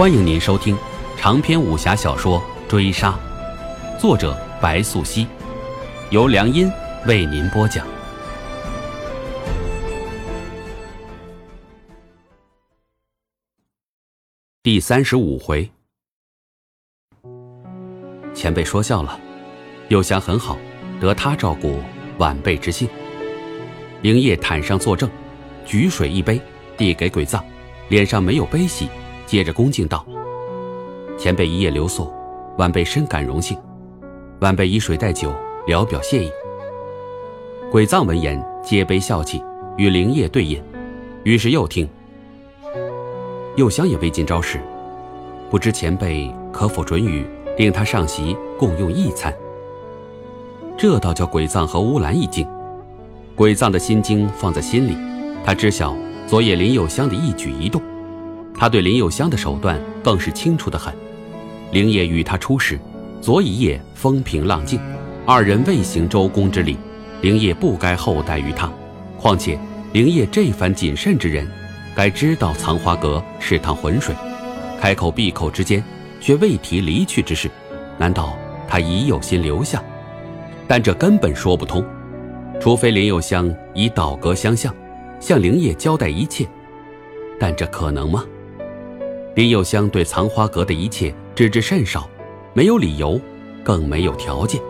欢迎您收听长篇武侠小说《追杀》，作者白素熙，由良音为您播讲。第三十五回，前辈说笑了，幼香很好，得他照顾，晚辈之幸。灵叶坦上作证，举水一杯，递给鬼藏，脸上没有悲喜。接着恭敬道：“前辈一夜留宿，晚辈深感荣幸。晚辈以水代酒，聊表谢意。”鬼藏闻言，接杯笑气，与灵叶对饮。于是又听，又香也未尽招式，不知前辈可否准予，令他上席共用一餐？这倒叫鬼藏和乌兰一惊。鬼藏的心经放在心里，他知晓昨夜林有香的一举一动。他对林有香的手段更是清楚的很。灵叶与他初识，昨一夜风平浪静，二人未行周公之礼，灵叶不该厚待于他。况且灵叶这番谨慎之人，该知道藏花阁是趟浑水，开口闭口之间却未提离去之事，难道他已有心留下？但这根本说不通，除非林有香以倒戈相向，向灵叶交代一切，但这可能吗？林有香对藏花阁的一切知之甚少，没有理由，更没有条件。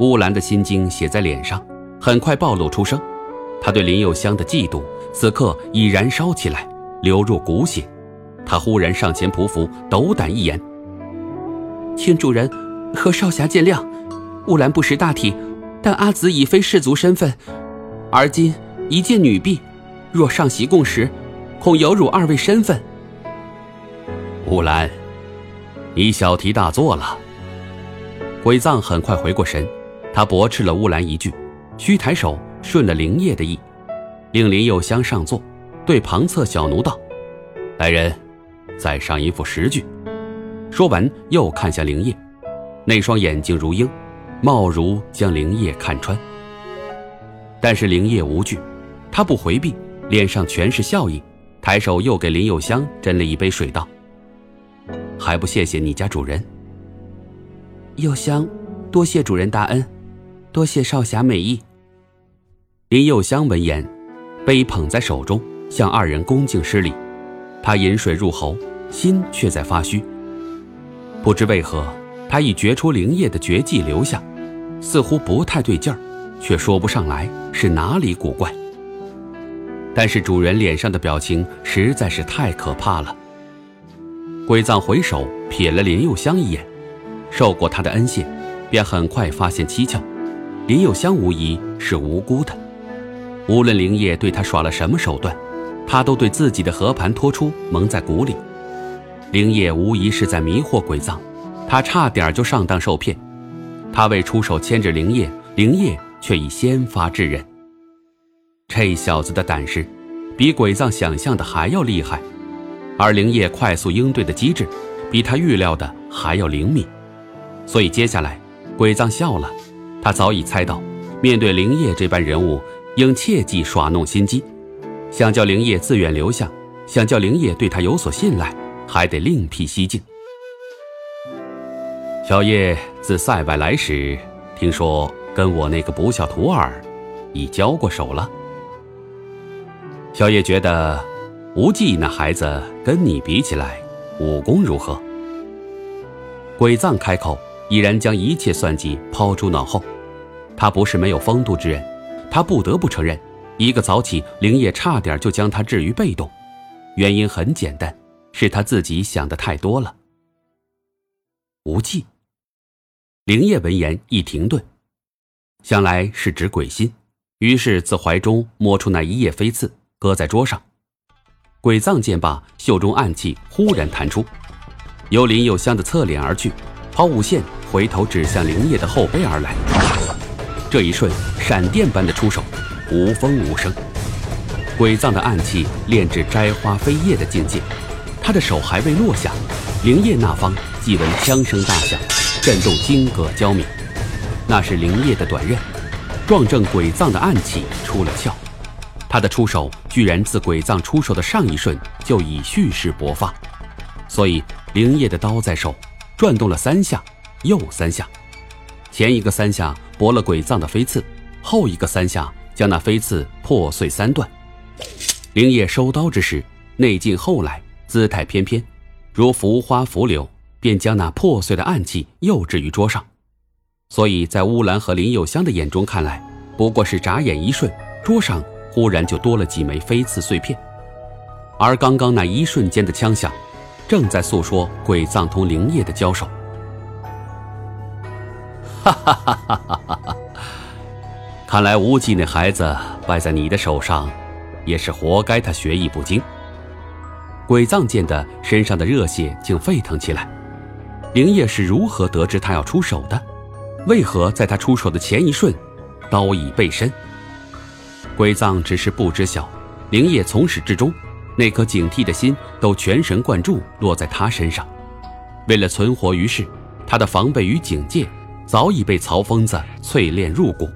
乌兰的心经写在脸上，很快暴露出声。他对林有香的嫉妒，此刻已燃烧起来，流入骨血。他忽然上前匍匐，斗胆一言：“请主人和少侠见谅，乌兰不识大体，但阿紫已非世族身份，而今一介女婢，若上席共食，恐有辱二位身份。”乌兰，你小题大做了。鬼藏很快回过神，他驳斥了乌兰一句，虚抬手顺了灵叶的意，令林有香上座，对旁侧小奴道：“来人，再上一副十句。”说完又看向灵叶，那双眼睛如鹰，貌如将灵叶看穿。但是灵叶无惧，他不回避，脸上全是笑意，抬手又给林有香斟了一杯水，道。还不谢谢你家主人，幼香，多谢主人大恩，多谢少侠美意。林幼香闻言，杯捧在手中，向二人恭敬施礼。他饮水入喉，心却在发虚。不知为何，他已觉出灵液的绝技留下，似乎不太对劲儿，却说不上来是哪里古怪。但是主人脸上的表情实在是太可怕了。鬼藏回首瞥了林有香一眼，受过他的恩谢，便很快发现蹊跷。林有香无疑是无辜的，无论灵叶对他耍了什么手段，他都对自己的和盘托出，蒙在鼓里。灵叶无疑是在迷惑鬼藏，他差点就上当受骗。他未出手牵制灵叶，灵叶却已先发制人。这小子的胆识，比鬼藏想象的还要厉害。而灵叶快速应对的机智，比他预料的还要灵敏，所以接下来，鬼藏笑了。他早已猜到，面对灵叶这般人物，应切忌耍弄心机。想叫灵叶自愿留下，想叫灵叶对他有所信赖，还得另辟蹊径。小叶自塞外来时，听说跟我那个不孝徒儿，已交过手了。小叶觉得。无忌那孩子跟你比起来，武功如何？鬼藏开口，已然将一切算计抛诸脑后。他不是没有风度之人，他不得不承认，一个早起，灵叶差点就将他置于被动。原因很简单，是他自己想的太多了。无忌。灵叶闻言一停顿，想来是指鬼心，于是自怀中摸出那一叶飞刺，搁在桌上。鬼藏见罢，袖中暗器忽然弹出，由林有香的侧脸而去，抛物线回头指向灵叶的后背而来。这一瞬，闪电般的出手，无风无声。鬼藏的暗器炼至摘花飞叶的境界，他的手还未落下，灵叶那方即闻枪声大响，震动金戈交鸣。那是灵叶的短刃，撞正鬼藏的暗器出了鞘。他的出手居然自鬼藏出手的上一瞬就已蓄势勃发，所以灵叶的刀在手，转动了三下，又三下。前一个三下驳了鬼藏的飞刺，后一个三下将那飞刺破碎三段。灵叶收刀之时，内劲后来，姿态翩翩，如浮花浮柳，便将那破碎的暗器又置于桌上。所以在乌兰和林有香的眼中看来，不过是眨眼一瞬，桌上忽然就多了几枚飞刺碎片。而刚刚那一瞬间的枪响，正在诉说鬼藏同灵叶的交手。哈哈哈哈哈哈！看来无忌那孩子败在你的手上，也是活该。他学艺不精。鬼藏见的身上的热血竟沸腾起来。灵叶是如何得知他要出手的？为何在他出手的前一瞬，刀已背身？鬼藏只是不知晓，灵叶从始至终，那颗警惕的心都全神贯注落在他身上。为了存活于世，他的防备与警戒。早已被曹疯子淬炼入骨，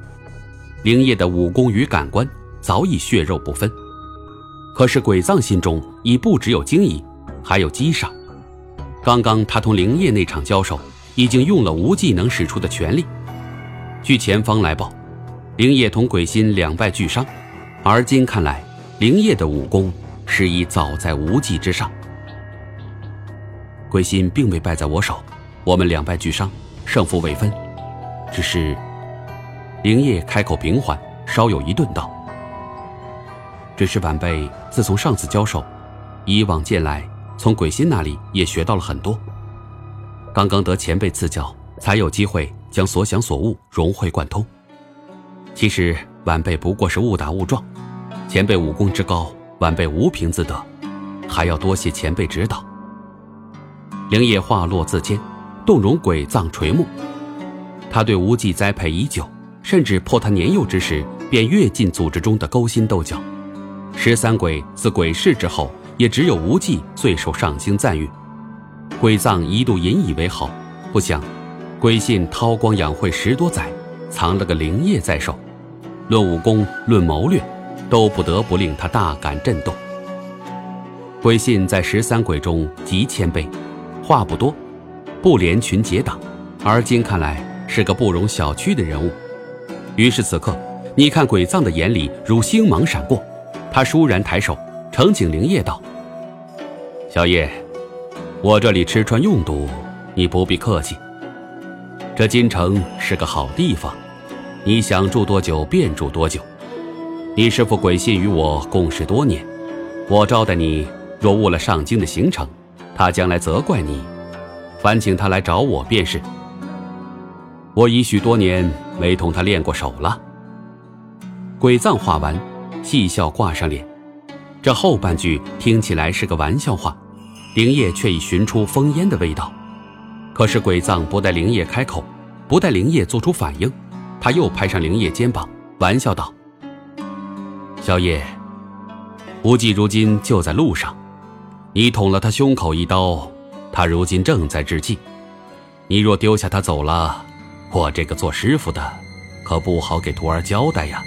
灵叶的武功与感官早已血肉不分。可是鬼藏心中已不只有惊疑，还有击杀。刚刚他同灵叶那场交手，已经用了无技能使出的全力。据前方来报，灵叶同鬼心两败俱伤。而今看来，灵叶的武功是已早在无忌之上。鬼心并未败在我手，我们两败俱伤。胜负未分，只是灵叶开口平缓，稍有一顿道：“只是晚辈自从上次交手，以往见来，从鬼心那里也学到了很多。刚刚得前辈赐教，才有机会将所想所悟融会贯通。其实晚辈不过是误打误撞，前辈武功之高，晚辈无凭自得，还要多谢前辈指导。”灵叶话落自谦。动容鬼藏垂目，他对无忌栽培已久，甚至破他年幼之时便跃进组织中的勾心斗角。十三鬼自鬼逝之后，也只有无忌最受上星赞誉。鬼藏一度引以为豪，不想鬼信韬光养晦十多载，藏了个灵叶在手，论武功，论谋略，都不得不令他大感震动。鬼信在十三鬼中极谦卑，话不多。不连群结党，而今看来是个不容小觑的人物。于是此刻，你看鬼藏的眼里如星芒闪过，他倏然抬手，承请灵叶道：“小叶，我这里吃穿用度，你不必客气。这京城是个好地方，你想住多久便住多久。你师父鬼信与我共事多年，我招待你，若误了上京的行程，他将来责怪你。”烦请他来找我便是。我已许多年没同他练过手了。鬼藏话完，戏笑挂上脸。这后半句听起来是个玩笑话，灵叶却已寻出烽烟的味道。可是鬼藏不待灵叶开口，不待灵叶做出反应，他又拍上灵叶肩膀，玩笑道：“小叶，无忌如今就在路上，你捅了他胸口一刀。”他如今正在治气，你若丢下他走了，我这个做师傅的可不好给徒儿交代呀。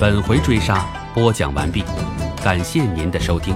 本回追杀播讲完毕，感谢您的收听。